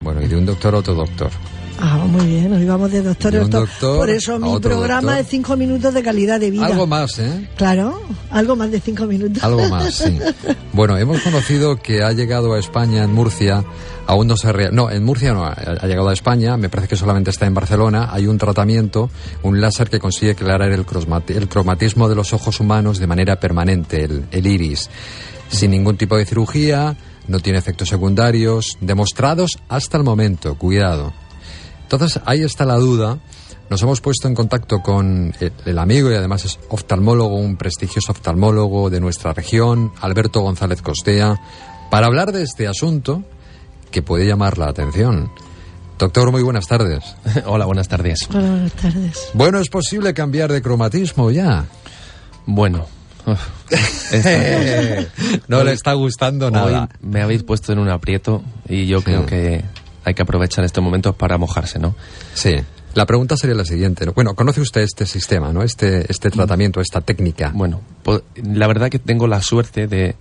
Bueno, y de un doctor a otro doctor. Ah, muy bien, hoy vamos de doctor a doctor. doctor Por eso mi programa doctor. es cinco minutos de calidad de vida. Algo más, ¿eh? Claro, algo más de cinco minutos. Algo más, sí. Bueno, hemos conocido que ha llegado a España en Murcia, aún no se rea- No, en Murcia no, ha llegado a España, me parece que solamente está en Barcelona. Hay un tratamiento, un láser que consigue aclarar el, el cromatismo de los ojos humanos de manera permanente, el, el iris, sin ningún tipo de cirugía, no tiene efectos secundarios, demostrados hasta el momento, cuidado. Entonces, ahí está la duda. Nos hemos puesto en contacto con el, el amigo y además es oftalmólogo, un prestigioso oftalmólogo de nuestra región, Alberto González Costea, para hablar de este asunto que puede llamar la atención. Doctor, muy buenas tardes. Hola, buenas tardes. Hola, buenas tardes. Bueno, ¿es posible cambiar de cromatismo ya? Bueno, no le está gustando nada. hoy me habéis puesto en un aprieto y yo creo Sí. que hay que aprovechar estos momentos para mojarse, ¿no? Sí. La pregunta sería la siguiente. ¿no? Bueno, ¿conoce usted este sistema, no? Este, este tratamiento, esta técnica. Bueno, po- la verdad que tengo la suerte de,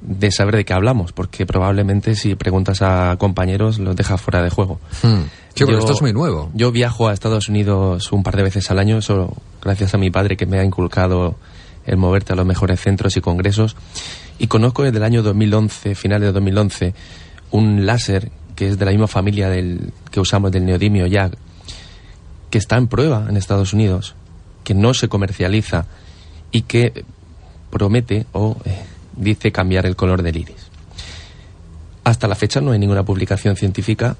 de saber de qué hablamos, porque probablemente si preguntas a compañeros los dejas fuera de juego. Hmm. Sí, Yo- esto es muy nuevo. Yo viajo a Estados Unidos un par de veces al año, eso gracias a mi padre que me ha inculcado el moverte a los mejores centros y congresos. Y conozco desde el año 2011, final de 2011, un láser que es de la misma familia del que usamos del neodimio ya, que está en prueba en Estados Unidos, que no se comercializa y que promete o eh, dice cambiar el color del iris. Hasta la fecha no hay ninguna publicación científica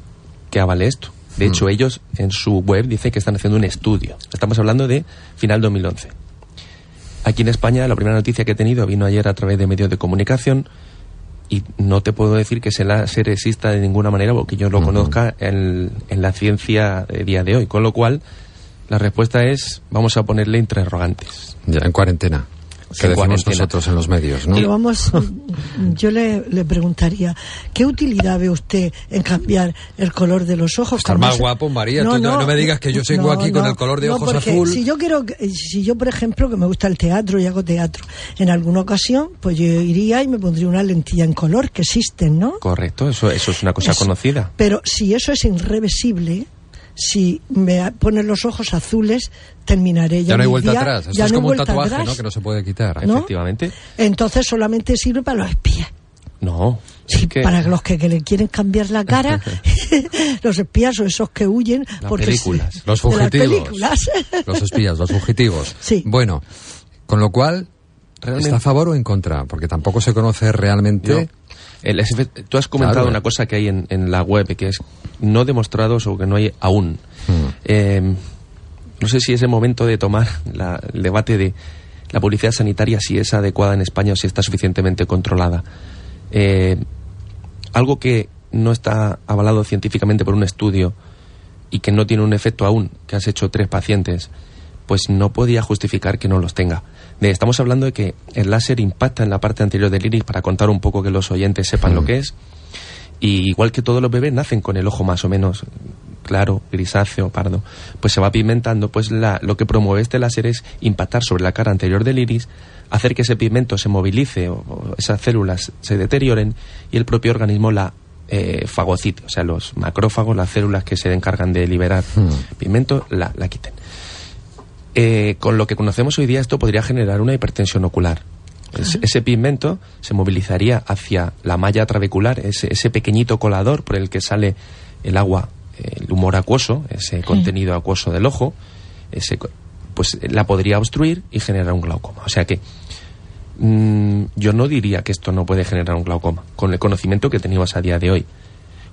que avale esto. De hecho, ellos en su web dicen que están haciendo un estudio. Estamos hablando de final 2011. Aquí en España la primera noticia que he tenido vino ayer a través de medios de comunicación y no te puedo decir que ese láser exista de ninguna manera porque yo lo conozca en, en la ciencia de día de hoy. Con lo cual, la respuesta es, vamos a ponerle interrogantes. Ya, en cuarentena. Que decimos nosotros en los medios, ¿no? Pero vamos, yo le, le preguntaría, ¿qué utilidad ve usted en cambiar el color de los ojos? Estar más se- guapo, María, tú no- no me digas que yo vengo aquí con el color de no, ojos azul. Si yo quiero, que- si yo por ejemplo que me gusta el teatro y hago teatro, en alguna ocasión, pues yo iría y me pondría una lentilla en color que existen, ¿no? Correcto, eso, eso es una cosa Eso. conocida. Pero si eso es irreversible, si me ponen los ojos azules, terminaré ya. Ya no hay vuelta día, atrás. Esto ya es no hay como un vuelta tatuaje, atrás. ¿no? Que no se puede quitar. ¿No? Efectivamente. Entonces solamente sirve para los espías. No. Sí, es que para los que, que le quieren cambiar la cara, los espías o esos que huyen. Las porque películas. Los las fugitivos. películas. Los espías, los fugitivos. Sí. Bueno, con lo cual, Realmente- ¿está a favor o en contra? Porque tampoco se conoce realmente. El SF tú has comentado Claro. una cosa que hay en, en la web que es no demostrados o que no hay aún. Hmm. Eh, no sé si es el momento de tomar la- el debate de la publicidad sanitaria, si es adecuada en España o si está suficientemente controlada. Eh, algo que no está avalado científicamente por un estudio y que no tiene un efecto aún, que has hecho tres pacientes, pues no podía justificar que no los tenga. Estamos hablando de que el láser impacta en la parte anterior del iris para contar un poco que los oyentes sepan lo que es. Y igual que todos los bebés nacen con el ojo más o menos claro, grisáceo, pardo, pues se va pigmentando, pues la- lo que promueve este láser es impactar sobre la cara anterior del iris, hacer que ese pigmento se movilice o, o esas células se deterioren y el propio organismo la eh, fagocite, o sea, los macrófagos, las células que se encargan de liberar pigmento, la, la quiten. Eh, con lo que conocemos hoy día, esto podría generar una hipertensión ocular. Es- ese pigmento se movilizaría hacia la malla trabecular, ese, ese pequeñito colador por el que sale el agua, el humor acuoso, ese contenido acuoso del ojo, ese, pues la podría obstruir y generar un glaucoma. O sea que mm, yo no diría que esto no puede generar un glaucoma, con el conocimiento que tenemos a día de hoy.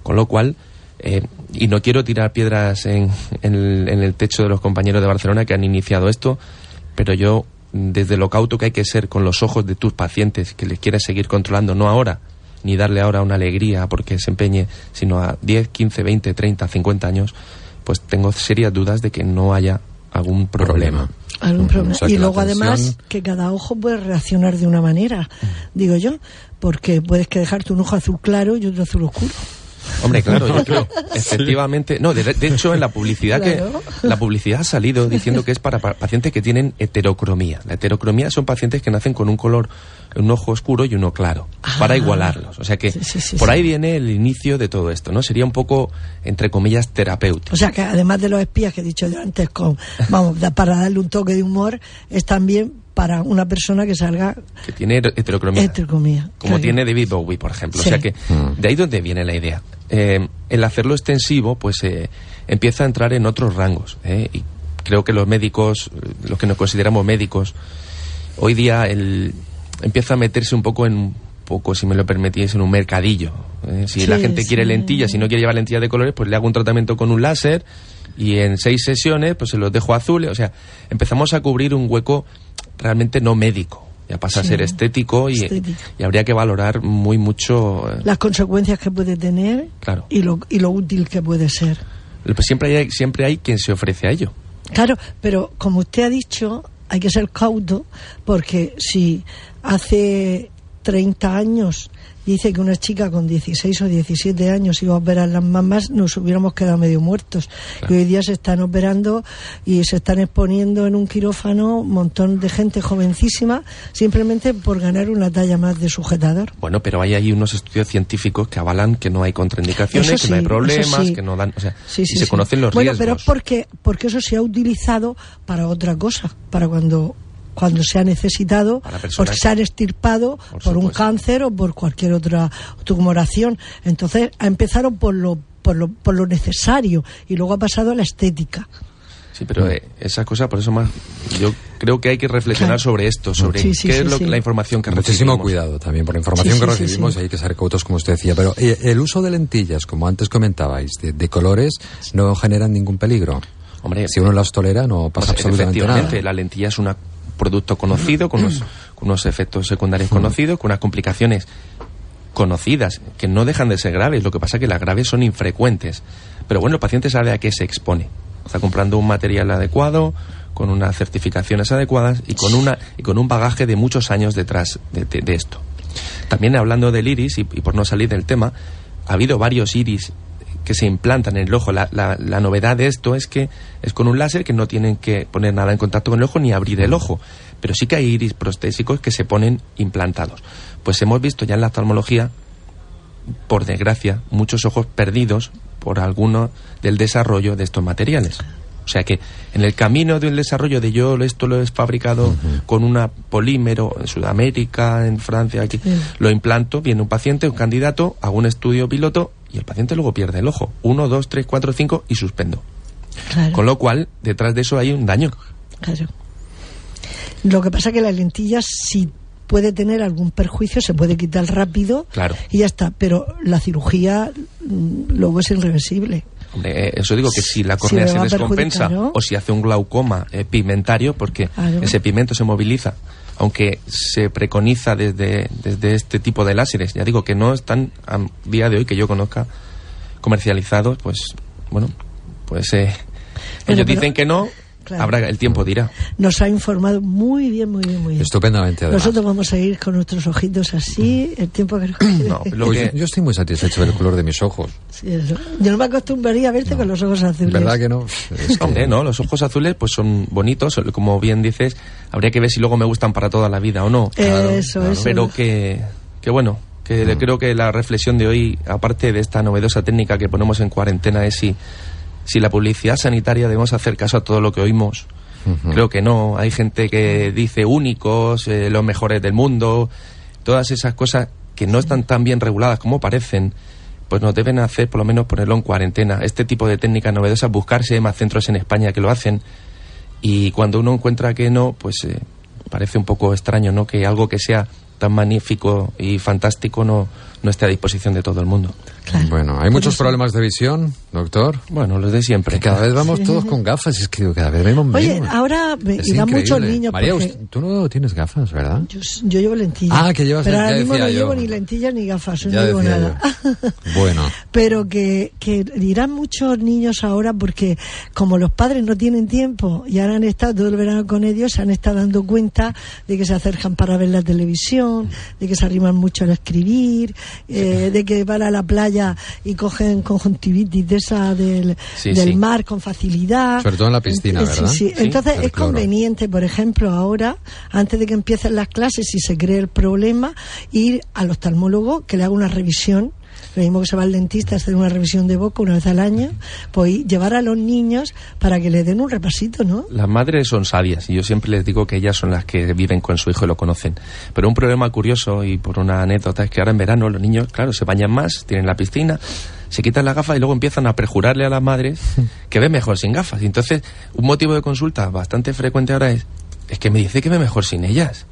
Con lo cual, eh, y no quiero tirar piedras en, en el, en el techo de los compañeros de Barcelona que han iniciado esto, pero yo, desde lo cauto que hay que ser con los ojos de tus pacientes, que les quieres seguir controlando, no ahora, ni darle ahora una alegría porque se empeñe, sino a 10, 15, 20, 30, 50 años, pues tengo serias dudas de que no haya algún problema. Algún problema. O sea, y luego además que cada ojo puede reaccionar de una manera, digo yo, porque puedes que dejarte un ojo azul claro y otro azul oscuro. Hombre, claro, yo creo, efectivamente. No, de, de hecho, en la publicidad Claro. que la publicidad ha salido diciendo que es para, pa- pacientes que tienen heterocromía. La heterocromía son pacientes que nacen con un color, un ojo oscuro y uno claro, para Ah. igualarlos. O sea que Sí, sí, sí, por sí. ahí viene el inicio de todo esto, ¿no? Sería un poco, entre comillas, terapéutico. O sea que además de los espías que he dicho yo antes, con, vamos, para darle un toque de humor, es también para una persona que salga Que tiene heterocromía. heterocomía. como Claro. tiene David Bowie, por ejemplo. Sí. O sea que Mm. de ahí donde viene la idea. Eh, el hacerlo extensivo, pues eh, empieza a entrar en otros rangos. ¿eh? Y creo que los médicos, eh, los que nos consideramos médicos, hoy día el, empieza a meterse un poco en un poco, si me lo permitís, en un mercadillo. ¿eh? Si Sí, la gente sí. quiere lentillas, si no quiere llevar lentillas de colores, pues le hago un tratamiento con un láser y en seis sesiones pues se los dejo azules. O sea, empezamos a cubrir un hueco realmente no médico. Ya pasa Sí. a ser estético y, Estético. y habría que valorar muy mucho. eh, Las consecuencias que puede tener Claro. y lo, y lo útil que puede ser. Pues siempre hay, siempre hay quien se ofrece a ello. Claro, pero como usted ha dicho, hay que ser cauto porque si hace 30 años dice que una chica con 16 o 17 años iba a operar las mamas, nos hubiéramos quedado medio muertos. Y hoy día se están operando y se están exponiendo en un quirófano un montón de gente jovencísima simplemente por ganar una talla más de sujetador. Bueno, pero hay ahí unos estudios científicos que avalan que no hay contraindicaciones, que no hay problemas, sí. que no dan. O sea, Sí, y sí, se conocen los bueno, riesgos. pero es porque, porque eso se ha utilizado para otra cosa, para cuando cuando se ha necesitado, porque se han estirpado Por por, un cáncer o por cualquier otra tumoración. Entonces, empezaron por lo, por lo, por lo necesario y luego ha pasado a la estética. Sí, pero eh, esas cosas, por eso más. Yo creo que hay que reflexionar Claro. sobre esto, sobre Sí, sí, qué sí, es lo, sí. la información que Muchísimo recibimos. cuidado también por la información Sí, que recibimos sí. hay que ser cautos como usted decía. Pero eh, el uso de lentillas, como antes comentabais, de, de colores, no generan ningún peligro. Hombre, Si uno las tolera no pasa Pues, absolutamente efectivamente, nada. la lentilla es un producto conocido, con unos, con unos efectos secundarios conocidos, con unas complicaciones conocidas, que no dejan de ser graves. Lo que pasa es que las graves son infrecuentes. Pero bueno, el paciente sabe a qué se expone. Está comprando un material adecuado, con unas certificaciones adecuadas y con, una, y con un bagaje de muchos años detrás de, de- esto. También hablando del iris, y por no salir del tema, ha habido varios iris que se implantan en el ojo. La, la- la novedad de esto es que es con un láser que no tienen que poner nada en contacto con el ojo ni abrir el ojo. Pero sí que hay iris prostésicos que se ponen implantados. Pues hemos visto ya en la oftalmología, por desgracia, muchos ojos perdidos por alguno del desarrollo de estos materiales. O sea que en el camino del desarrollo de yo esto lo he fabricado con una polímero en Sudamérica, en Francia, aquí, lo implanto, viene un paciente, un candidato, hago un estudio piloto y el paciente luego pierde el ojo. Uno, dos, tres, cuatro, cinco y suspendo. Claro, Con lo cual, detrás de eso hay un daño. claro. Lo que pasa que las lentillas si puede tener algún perjuicio se puede quitar rápido Claro. y ya está, pero la cirugía mm, luego es irreversible. Hombre, eh, eso digo que si la Si córnea me se descompensa o si hace un glaucoma eh, pigmentario, porque Claro. ese pigmento se moviliza, aunque se preconiza desde, desde este tipo de láseres, ya digo que no están a día de hoy que yo conozca comercializados, pues bueno, pues eh, ellos pero- dicen que no, Claro. habrá el tiempo dirá. Nos ha informado muy bien, muy bien, muy bien. Estupendamente, además. Nosotros vamos a ir con nuestros ojitos así el tiempo que nos quede. No, lo que- yo, yo estoy muy satisfecho del color de mis ojos. Sí, eso. Yo no me acostumbraría a verte con los ojos azules. ¿Verdad que no? Es que- Hombre, no, los ojos azules pues son bonitos, como bien dices, habría que ver si luego me gustan para toda la vida o no. Claro, eso, claro. eso. pero que, que bueno, que le- creo que la reflexión de hoy, aparte de esta novedosa técnica que ponemos en cuarentena, es si, si la publicidad sanitaria debemos hacer caso a todo lo que oímos. Creo que no. Hay gente que dice únicos, eh, los mejores del mundo, todas esas cosas que no están tan bien reguladas como parecen, pues nos deben hacer por lo menos ponerlo en cuarentena. Este tipo de técnicas novedosas, buscarse hay más centros en España que lo hacen y cuando uno encuentra que no, pues eh, parece un poco extraño, ¿no? Que algo que sea tan magnífico y fantástico no, no esté a disposición de todo el mundo. Bueno, ¿hay muchos problemas de visión, doctor? Bueno, los de siempre. cada vez vamos todos con gafas, es que cada vez vemos menos. Oye, ahora irán muchos niños. María, tú no tienes gafas, ¿verdad? Yo, llevo lentillas. Ah, que llevas Pero ahora mismo no llevo ni lentillas ni gafas, no llevo nada. bueno. Pero que, que irán muchos niños ahora porque como los padres no tienen tiempo y ahora han estado todo el verano con ellos, se han estado dando cuenta de que se acercan para ver la televisión, de que se arriman mucho al escribir, eh, de que van a la playa y cogen conjuntivitis de esa del, del mar con facilidad. Sobre todo en la piscina, ¿verdad? Sí, Entonces es conveniente, por ejemplo, ahora, antes de que empiecen las clases, si se cree el problema, ir al oftalmólogo que le haga una revisión lo mismo que se va al dentista a hacer una revisión de boca una vez al año, pues llevar a los niños para que le den un repasito, ¿no? Las madres son sabias y yo siempre les digo que ellas son las que viven con su hijo y lo conocen. Pero un problema curioso y por una anécdota es que ahora en verano los niños, claro, se bañan más, tienen la piscina, se quitan las gafas y luego empiezan a prejurarle a las madres que ve mejor sin gafas. Y entonces, un motivo de consulta bastante frecuente ahora es, es que me dice que ve mejor sin ellas.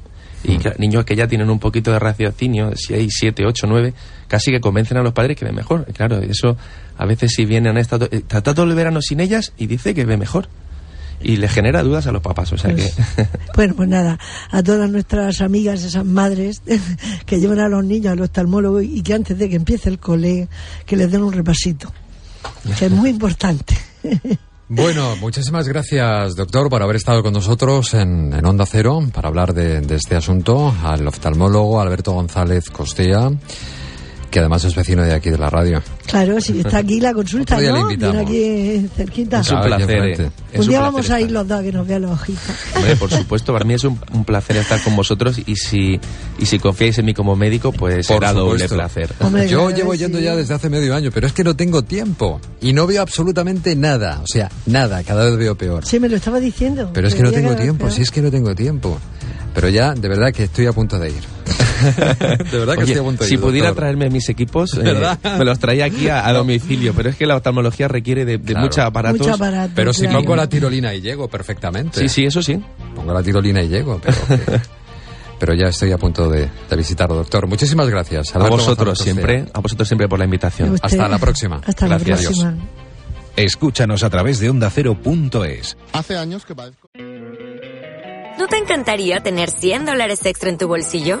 Y niños que ya tienen un poquito de raciocinio, 6, 7, 8, 9, casi que convencen a los padres que ve mejor. claro, eso a veces si vienen a estado, eh, todo el verano sin ellas y dice que ve mejor. Y le genera dudas a los papás, o sea pues, que... bueno, pues nada, a todas nuestras amigas, esas madres que llevan a los niños al oftalmólogo y que antes de que empiece el cole, que les den un repasito, que es muy importante. Bueno, muchísimas gracias, doctor, por haber estado con nosotros en, Onda Cero para hablar de, de, este asunto. Al oftalmólogo Alberto González Costella que además es vecino de aquí de la radio. Claro, sí, está aquí la consulta, ¿no? Viene aquí cerquita. Es un placer. Eh. un, día vamos a ir los dos a que nos vean los ojitos. Hombre, por supuesto, para mí es un, placer estar con vosotros y si, y si confiáis en mí como médico, pues será doble placer. Yo llevo yendo ya desde hace medio año, pero es que no tengo tiempo y no veo absolutamente nada, o sea, nada, cada vez veo peor. Sí, me lo estaba diciendo. Pero es que no tengo tiempo, sí es que no tengo tiempo. Pero ya, de verdad que estoy a punto de ir. de verdad que estoy a punto de ir. Si pudiera traerme mis equipos, eh, me los traía aquí a, domicilio. Pero es que la oftalmología requiere de, muchos aparatos. pero si pongo la tirolina y llego perfectamente. Sí, sí, eso sí. Pongo la tirolina y llego, pero... ya estoy a punto de, visitarlo, doctor. Muchísimas gracias. A, vosotros siempre, a vosotros siempre por la invitación. Hasta la próxima. Hasta la próxima. Escúchanos a través de ondacero.es. Hace años que ¿No te encantaría tener 100 dólares extra en tu bolsillo?